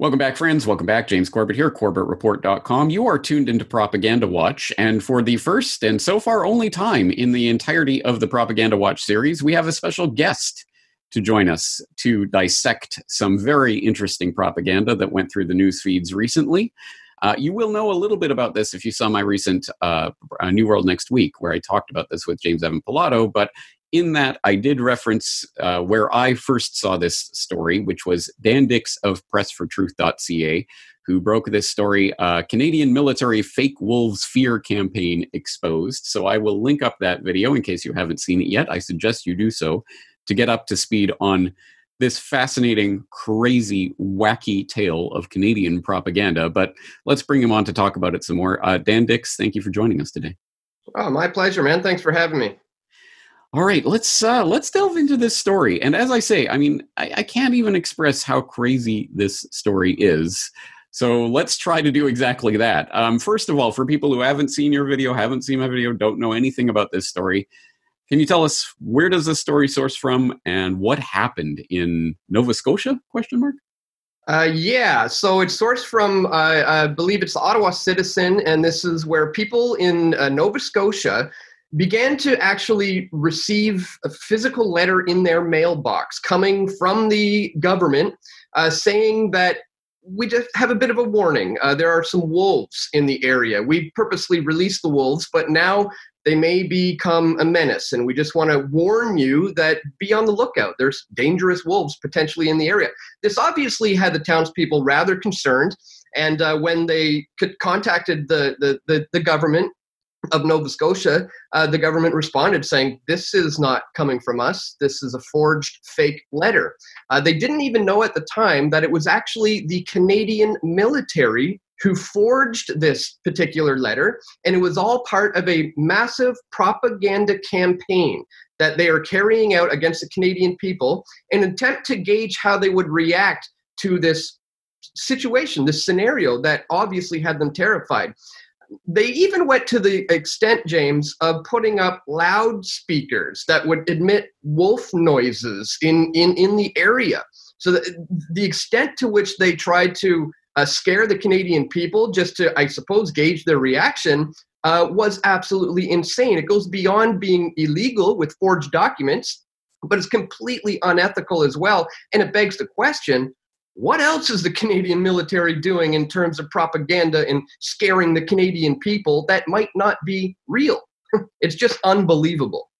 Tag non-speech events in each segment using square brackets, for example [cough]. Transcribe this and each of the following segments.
Welcome back, friends. Welcome back. James Corbett here, CorbettReport.com. You are tuned into Propaganda Watch, and for the first and so far only time in the entirety of the Propaganda Watch series, we have a special guest to join us to dissect some very interesting propaganda that went through the news feeds recently. Uh, you will know a little bit about this if you saw my recent uh, New World Next Week, where I talked about this with James Evan Pilato. But in that, I did reference uh, where I first saw this story, which was Dan Dicks of PressForTruth.ca, who broke this story uh, Canadian military fake wolves fear campaign exposed. So I will link up that video in case you haven't seen it yet. I suggest you do so to get up to speed on this fascinating, crazy, wacky tale of Canadian propaganda. But let's bring him on to talk about it some more. Uh, Dan Dicks, thank you for joining us today. Oh, my pleasure, man. Thanks for having me. All right, let's uh, let's delve into this story. And as I say, I mean, I, I can't even express how crazy this story is. So let's try to do exactly that. Um, first of all, for people who haven't seen your video, haven't seen my video, don't know anything about this story, can you tell us where does this story source from and what happened in Nova Scotia? Question mark. Uh, yeah, so it's sourced from, uh, I believe it's the Ottawa Citizen, and this is where people in uh, Nova Scotia began to actually receive a physical letter in their mailbox coming from the government uh, saying that we just have a bit of a warning. Uh, there are some wolves in the area. We purposely released the wolves, but now they may become a menace. And we just want to warn you that be on the lookout. There's dangerous wolves potentially in the area. This obviously had the townspeople rather concerned. And uh, when they contacted the, the, the, the government, of Nova Scotia, uh, the government responded saying, This is not coming from us. This is a forged fake letter. Uh, they didn't even know at the time that it was actually the Canadian military who forged this particular letter, and it was all part of a massive propaganda campaign that they are carrying out against the Canadian people in an attempt to gauge how they would react to this situation, this scenario that obviously had them terrified they even went to the extent, James, of putting up loudspeakers that would emit wolf noises in, in, in the area. So the, the extent to which they tried to uh, scare the Canadian people just to, I suppose, gauge their reaction uh, was absolutely insane. It goes beyond being illegal with forged documents, but it's completely unethical as well. And it begs the question what else is the Canadian military doing in terms of propaganda and scaring the Canadian people that might not be real? [laughs] it's just unbelievable.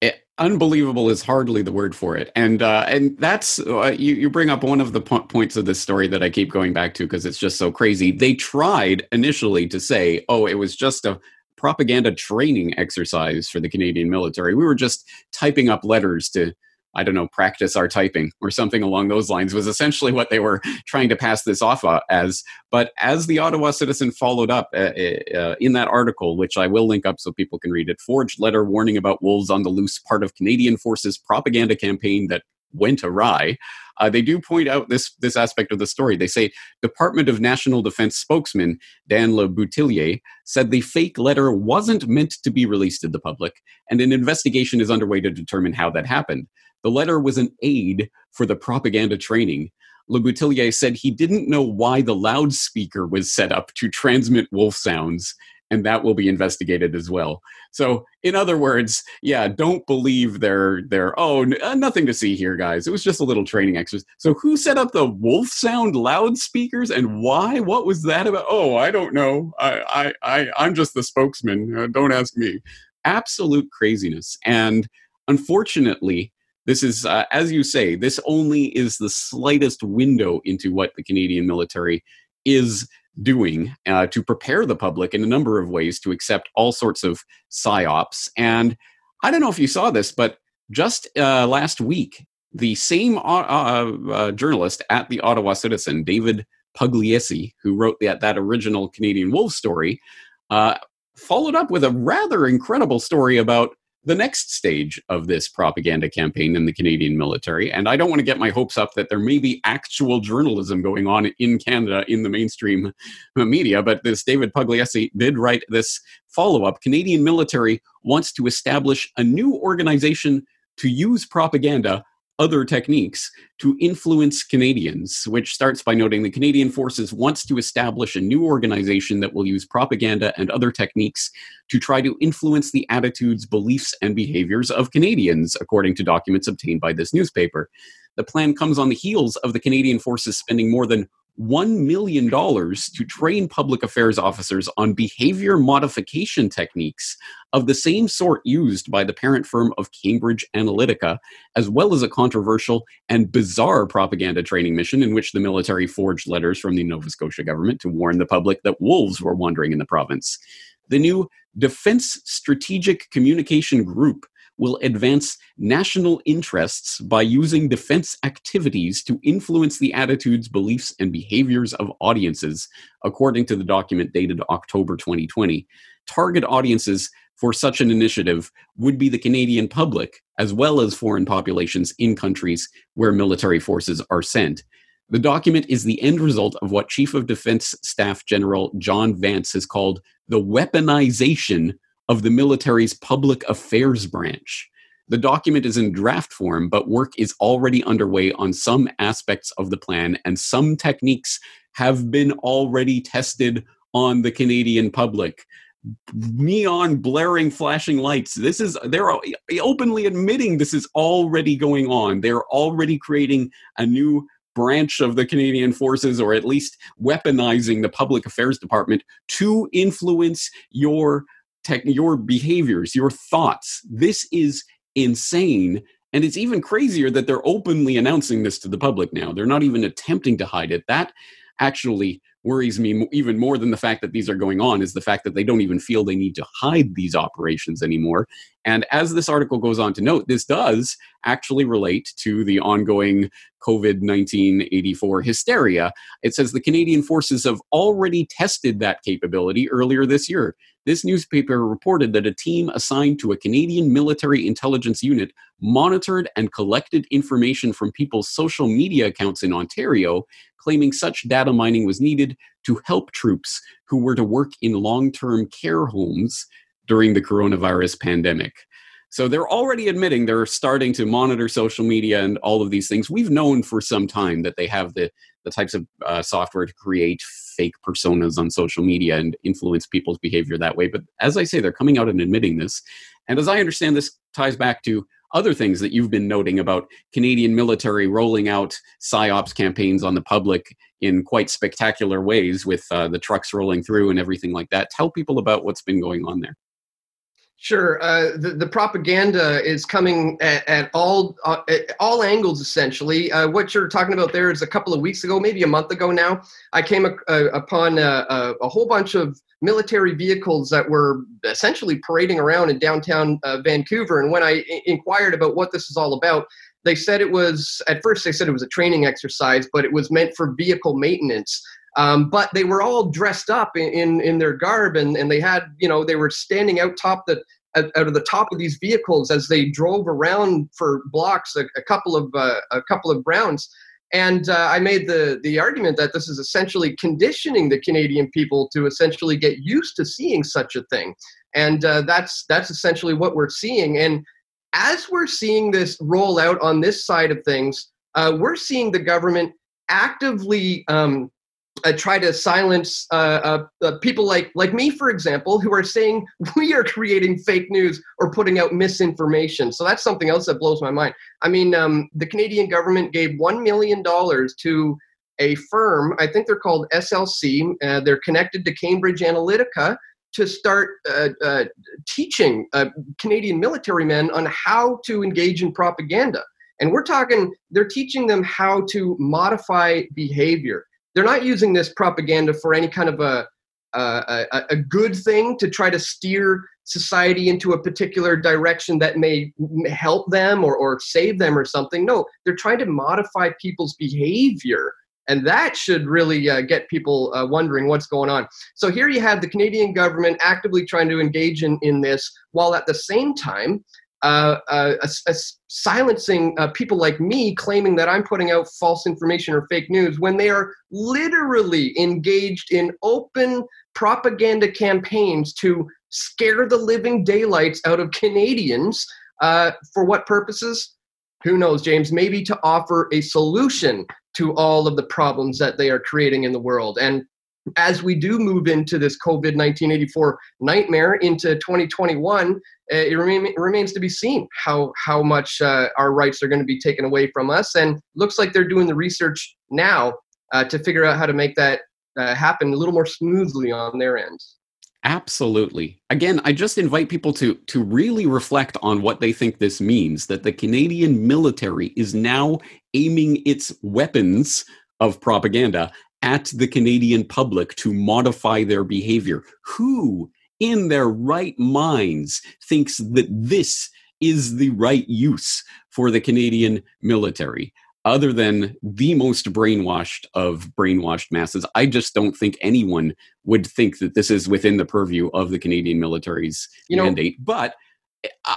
It, unbelievable is hardly the word for it, and uh, and that's uh, you. You bring up one of the po- points of this story that I keep going back to because it's just so crazy. They tried initially to say, "Oh, it was just a propaganda training exercise for the Canadian military. We were just typing up letters to." I don't know, practice our typing or something along those lines was essentially what they were trying to pass this off uh, as. But as the Ottawa Citizen followed up uh, uh, uh, in that article, which I will link up so people can read it, forged letter warning about wolves on the loose, part of Canadian Forces propaganda campaign that went awry. Uh, they do point out this this aspect of the story. They say Department of National Defense spokesman Dan Le Bouthillier said the fake letter wasn't meant to be released to the public, and an investigation is underway to determine how that happened. The letter was an aid for the propaganda training. Le Bouthillier said he didn't know why the loudspeaker was set up to transmit wolf sounds, and that will be investigated as well. So, in other words, yeah, don't believe their their oh n- uh, nothing to see here, guys. It was just a little training exercise. So, who set up the wolf sound loudspeakers and why? What was that about? Oh, I don't know. I I, I I'm just the spokesman. Uh, don't ask me. Absolute craziness, and unfortunately this is, uh, as you say, this only is the slightest window into what the Canadian military is doing uh, to prepare the public in a number of ways to accept all sorts of psyops. And I don't know if you saw this, but just uh, last week, the same uh, uh, uh, journalist at the Ottawa Citizen, David Pugliese, who wrote that, that original Canadian Wolf story, followed up with a rather incredible story about the next stage of this propaganda campaign in the Canadian military. And I don't want to get my hopes up that there may be actual journalism going on in Canada in the mainstream media, but this David Pugliese did write this follow up. Canadian military wants to establish a new organization to use propaganda other techniques to influence Canadians, which starts by noting the Canadian Forces wants to establish a new organization that will use propaganda and other techniques to try to influence the attitudes, beliefs, and behaviors of Canadians, according to documents obtained by this newspaper. The plan comes on the heels of the Canadian Forces spending more than $1 million to train public affairs officers on behavior modification techniques of the same sort used by the parent firm of Cambridge Analytica, as well as a controversial and bizarre propaganda training mission in which the military forged letters from the Nova Scotia government to warn the public that wolves were wandering in the province. The new Defense Strategic Communication Group will advance national interests by using defense activities to influence the attitudes, beliefs, and behaviors of audiences, according to the document dated October 2020. Target audiences for such an initiative would be the Canadian public, as well as foreign populations in countries where military forces are sent. The document is the end result of what Chief of Defense Staff General John Vance has called the weaponization of the military's public affairs branch. The document is in draft form, but work is already underway on some aspects of the plan, and some techniques have been already tested on the Canadian public. Neon blaring flashing lights. This is, they're openly admitting this is already going on. They're already creating a new branch of the Canadian forces, or at least weaponizing the public affairs department to influence your tech, your behaviors, your thoughts. This is insane. And it's even crazier that they're openly announcing this to the public now. They're not even attempting to hide it. That actually worries me even more than the fact that these are going on is the fact that they don't even feel they need to hide these operations anymore. And as this article goes on to note, this does actually relate to the ongoing COVID 1984 hysteria. It says the Canadian forces have already tested that capability earlier this year. This newspaper reported that a team assigned to a Canadian military intelligence unit monitored and collected information from people's social media accounts in Ontario, claiming such data mining was needed to help troops who were to work in long term care homes during the coronavirus pandemic. So they're already admitting they're starting to monitor social media and all of these things. We've known for some time that they have the the types of uh, software to create fake personas on social media and influence people's behavior that way. But as I say, they're coming out and admitting this. And as I understand, this ties back to other things that you've been noting about Canadian military rolling out psyops campaigns on the public in quite spectacular ways with uh, the trucks rolling through and everything like that. Tell people about what's been going on there. Sure. Uh, the, the propaganda is coming at, at all uh, at all angles, essentially. Uh, what you're talking about there is a couple of weeks ago, maybe a month ago now, I came uh, upon a, a, a, whole bunch of military vehicles that were essentially parading around in downtown uh, Vancouver. And when I I- inquired about what this is all about, they said it was, at first, they said it was a training exercise, but it was meant for vehicle maintenance. Um, but they were all dressed up in, in, in their garb and, and they had, you know, they were standing out top the, out of the top of these vehicles as they drove around for blocks a, a couple of uh, a couple of rounds and uh, I made the the argument that this is essentially conditioning the Canadian people to essentially get used to seeing such a thing, and uh, that's that's essentially what we're seeing. And as we're seeing this roll out on this side of things, uh, we're seeing the government actively um, uh, try to silence uh, uh, uh, people like like me, for example, who are saying [laughs] we are creating fake news or putting out misinformation. So that's something else that blows my mind. I mean, um, the Canadian government gave one million dollars to a firm. I think they're called SLC. Uh, they're connected to Cambridge Analytica to start uh, teaching Canadian military men on how to engage in propaganda. And we're talking, they're teaching them how to modify behavior they're not using this propaganda for any kind of a, a, a good thing to try to steer society into a particular direction that may help them or, or save them or something. No, they're trying to modify people's behavior. And that should really uh, get people uh, wondering what's going on. So here you have the Canadian government actively trying to engage in, in this, while at the same time, uh, uh, silencing uh, people like me claiming that I'm putting out false information or fake news when they are literally engaged in open propaganda campaigns to scare the living daylights out of Canadians. Uh, for what purposes? who knows, James, maybe to offer a solution to all of the problems that they are creating in the world. And as we do move into this COVID 1984 nightmare into 2021, uh, it, remain, remains to be seen how, how much uh, our rights are going to be taken away from us. And looks like they're doing the research now uh, to figure out how to make that uh, happen a little more smoothly on their end. Absolutely. Again, I just invite people to to really reflect on what they think this means that the Canadian military is now aiming its weapons of propaganda at the Canadian public to modify their behavior. Who in their right minds thinks that this is the right use for the Canadian military? other than the most brainwashed of brainwashed masses, I just don't think anyone would think that this is within the purview of the Canadian military's you know, mandate. But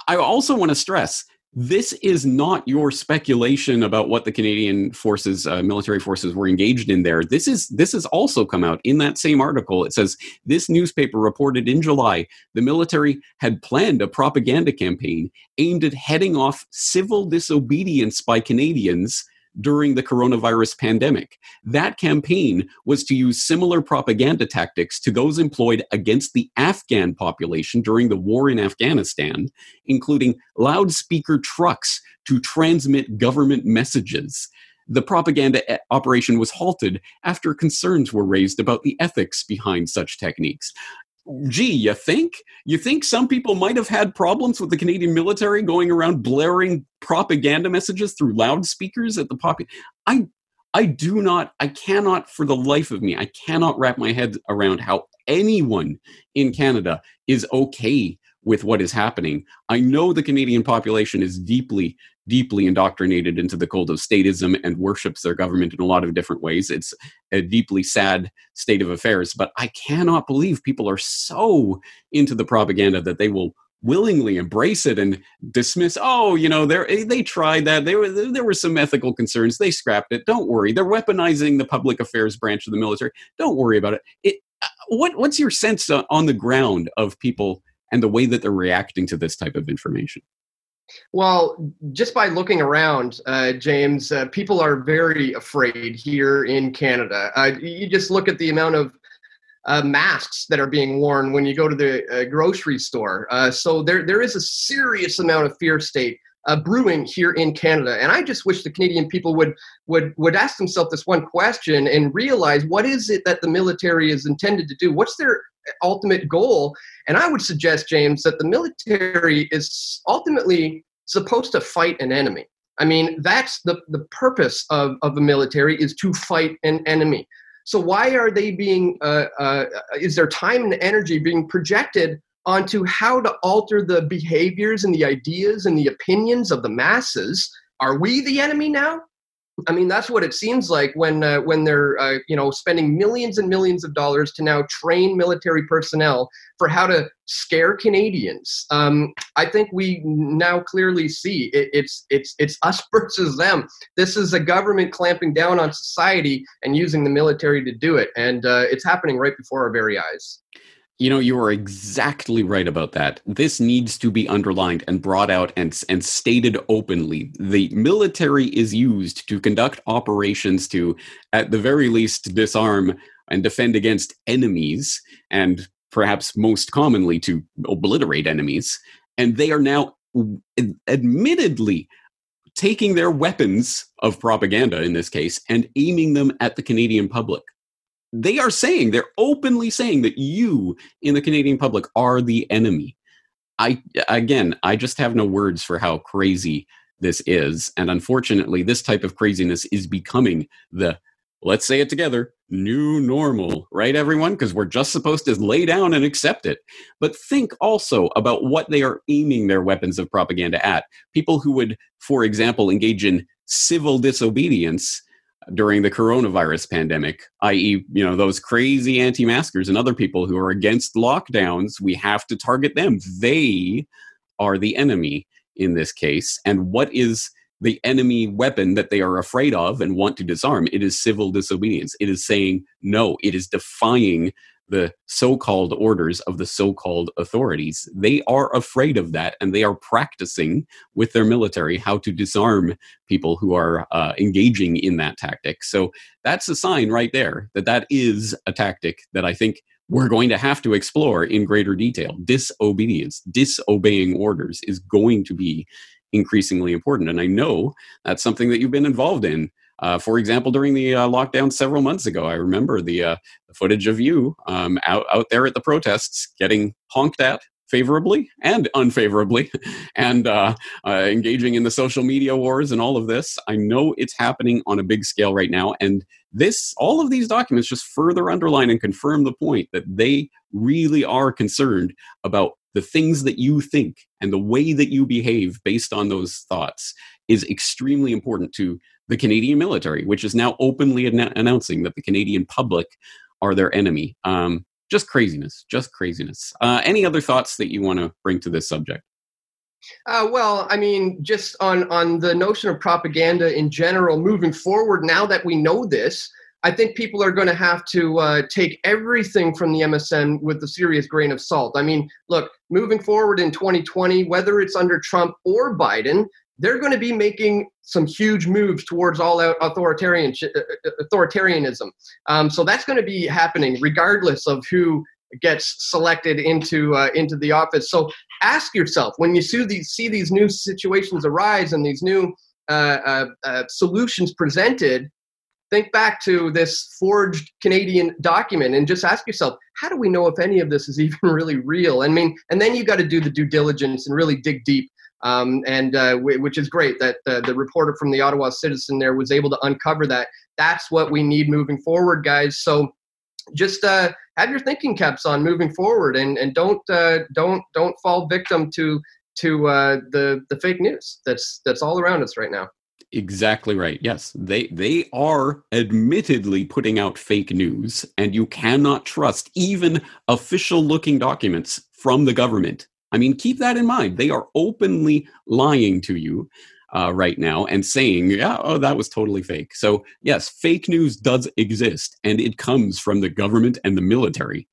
I also want to stress this is not your speculation about what the Canadian forces, uh, military forces, were engaged in there. This is this has also come out in that same article. It says this newspaper reported in July the military had planned a propaganda campaign aimed at heading off civil disobedience by Canadians during the coronavirus pandemic. That campaign was to use similar propaganda tactics to those employed against the Afghan population during the war in Afghanistan, including loudspeaker trucks to transmit government messages. The propaganda eh, operation was halted after concerns were raised about the ethics behind such techniques gee, you think? You think some people might have had problems with the Canadian military going around blaring propaganda messages through loudspeakers at the pop? I I do not, I cannot for the life of me, I cannot wrap my head around how anyone in Canada is okay with what is happening. I know the Canadian population is deeply deeply indoctrinated into the cult of statism and worships their government in a lot of different ways. It's a deeply sad state of affairs, but I cannot believe people are so into the propaganda that they will willingly embrace it and dismiss oh you know they they tried that. There were there were some ethical concerns. They scrapped it. Don't worry. They're weaponizing the public affairs branch of the military. Don't worry about it, it uh, what what's your sense on the ground of people and the way that they're reacting to this type of information well, just by looking around, uh, James, uh, people are very afraid here in Canada. Uh, you just look at the amount of uh, masks that are being worn when you go to the uh, grocery store. Uh, so there, there is a serious amount of fear state brewing here in Canada, and I just wish the Canadian people would would would ask themselves this one question and realize what is it that the military is intended to do? What's their ultimate goal. And I would suggest, James, that the military is ultimately supposed to fight an enemy. I mean, that's the, the purpose of, of the military is to fight an enemy. So why are they being, uh, uh, is their time and energy being projected onto how to alter the behaviors and the ideas and the opinions of the masses? Are we the enemy now? I mean, that's what it seems like when uh, when they're uh, you know spending millions and millions of dollars to now train military personnel for how to scare Canadians. Um, I think we now clearly see it, it's it's it's us [laughs] versus them. This is a government clamping down on society and using the military to do it, and uh, it's happening right before our very eyes. You know, you are exactly right about that. This needs to be underlined and brought out and, and stated openly. The military is used to conduct operations to, at the very least, disarm and defend against enemies, and perhaps most commonly to obliterate enemies. And they are now admittedly taking their weapons of propaganda in this case and aiming them at the Canadian public they are saying they're openly saying that you in the Canadian public are the enemy. I again, I just have no words for how crazy this is, and unfortunately, this type of craziness is becoming the let's say it together new normal right everyone? Because we're just supposed to lay down and accept it. But think also about what they are aiming their weapons of propaganda at. People who would for example engage in civil disobedience during the coronavirus pandemic, i.e., you know, those crazy anti-maskers and other people who are against lockdowns, we have to target them. They are the enemy in this case. And what is the enemy weapon that they are afraid of and want to disarm? It is civil disobedience. It is saying no. It is defying the so-called orders of the so-called authorities. They are afraid of that and they are practicing with their military how to disarm people who are uh, engaging in that tactic. So that's a sign right there that that is a tactic that i think we're going to have to explore in greater detail. Disobedience disobeying orders is going to be increasingly important and i know that's something that you've been involved in uh, for example, during the uh, lockdown several months ago, I remember the, uh, the footage of you um, out, out there at the protests getting honked at favorably and unfavorably [laughs] and uh, uh, engaging in the social media wars and all of this. I know it's happening on a big scale right now. And this, all of these documents just further underline and confirm the point that they really are concerned about the things that you think and the way that you behave based on those thoughts is extremely important to the Canadian military, which is now openly an- announcing that the Canadian public are their enemy. Um, just craziness, just craziness. Uh, any other thoughts that you want to bring to this subject? Uh, well, I mean, just on on the notion of propaganda in general, moving forward. Now that we know this, I think people are going to have to uh, take everything from the MSN with a serious grain of salt. I mean, look, moving forward in 2020, whether it's under Trump or Biden, they're going to be making some huge moves towards all-out authoritarian uh, uh, authoritarianism. Um, so that's going to be happening regardless of who gets selected into uh, into the office. So ask yourself when you see these see these new situations arise and these new uh, uh, uh solutions presented. Think back to this forged Canadian document and just ask yourself, how do we know if any of this is [laughs] even really real? I mean, and then you got to do the due diligence and really dig deep um, and uh, w- which is great that uh, the reporter from the Ottawa Citizen there was able to uncover that. That's what we need moving forward, guys. So just uh, have your thinking caps on moving forward, and and don't uh, don't don't fall victim to to uh, the the fake news that's that's all around us right now. Exactly right. Yes, they they are admittedly putting out fake news, and you cannot trust even official looking documents from the government I mean, keep that in mind. They are openly lying to you uh, right now and saying, yeah, oh, that was totally fake. So, yes, fake news does exist and it comes from the government and the military.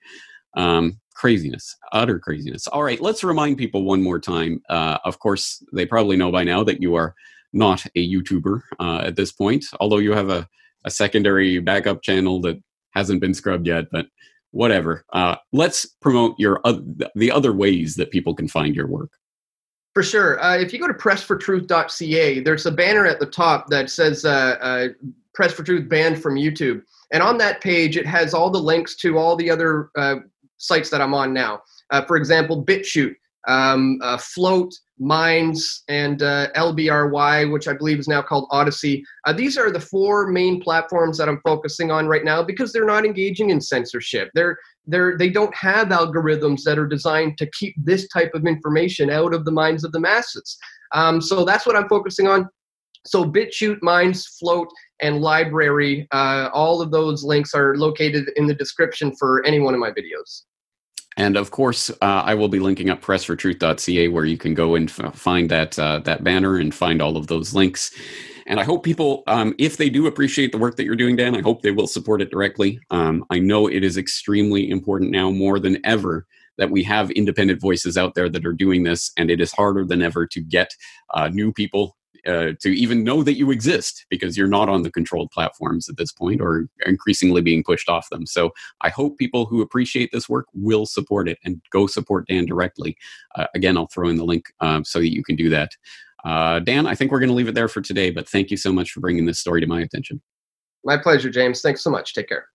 Um, craziness, utter craziness. All right, let's remind people one more time. Uh, of course, they probably know by now that you are not a YouTuber uh, at this point, although you have a, a secondary backup channel that hasn't been scrubbed yet. But whatever. Uh, let's promote your uh, the other ways that people can find your work. For sure. Uh, if you go to pressfortruth.ca, there's a banner at the top that says uh, uh, Press for Truth banned from YouTube. And on that page, it has all the links to all the other uh, sites that I'm on now. for example, BitChute, um, Flote, Minds, and uh, LBRY, which I believe is now called Odysee. Uh, these are the four main platforms that I'm focusing on right now because they're not engaging in censorship. They're they're they don't have algorithms that are designed to keep this type of information out of the minds of the masses. Um, so that's what I'm focusing on. So BitChute, Minds, Flote, and LBRY, uh, all of those links are located in the description for any one of my videos. And of course, uh, I will be linking up pressfortruth.ca where you can go and f- find that uh, that banner and find all of those links. And I hope people, um, if they do appreciate the work that you're doing, Dan, I hope they will support it directly. Um, I know it is extremely important now more than ever that we have independent voices out there that are doing this, and it is harder than ever to get uh, new people uh, to even know that you exist because you're not on the controlled platforms at this point or increasingly being pushed off them. So I hope people who appreciate this work will support it and go support Dan directly. Uh, again, I'll throw in the link um, so that you can do that. Uh, Dan, I think we're going to leave it there for today, but thank you so much for bringing this story to my attention. My pleasure, James. Thanks so much. Take care.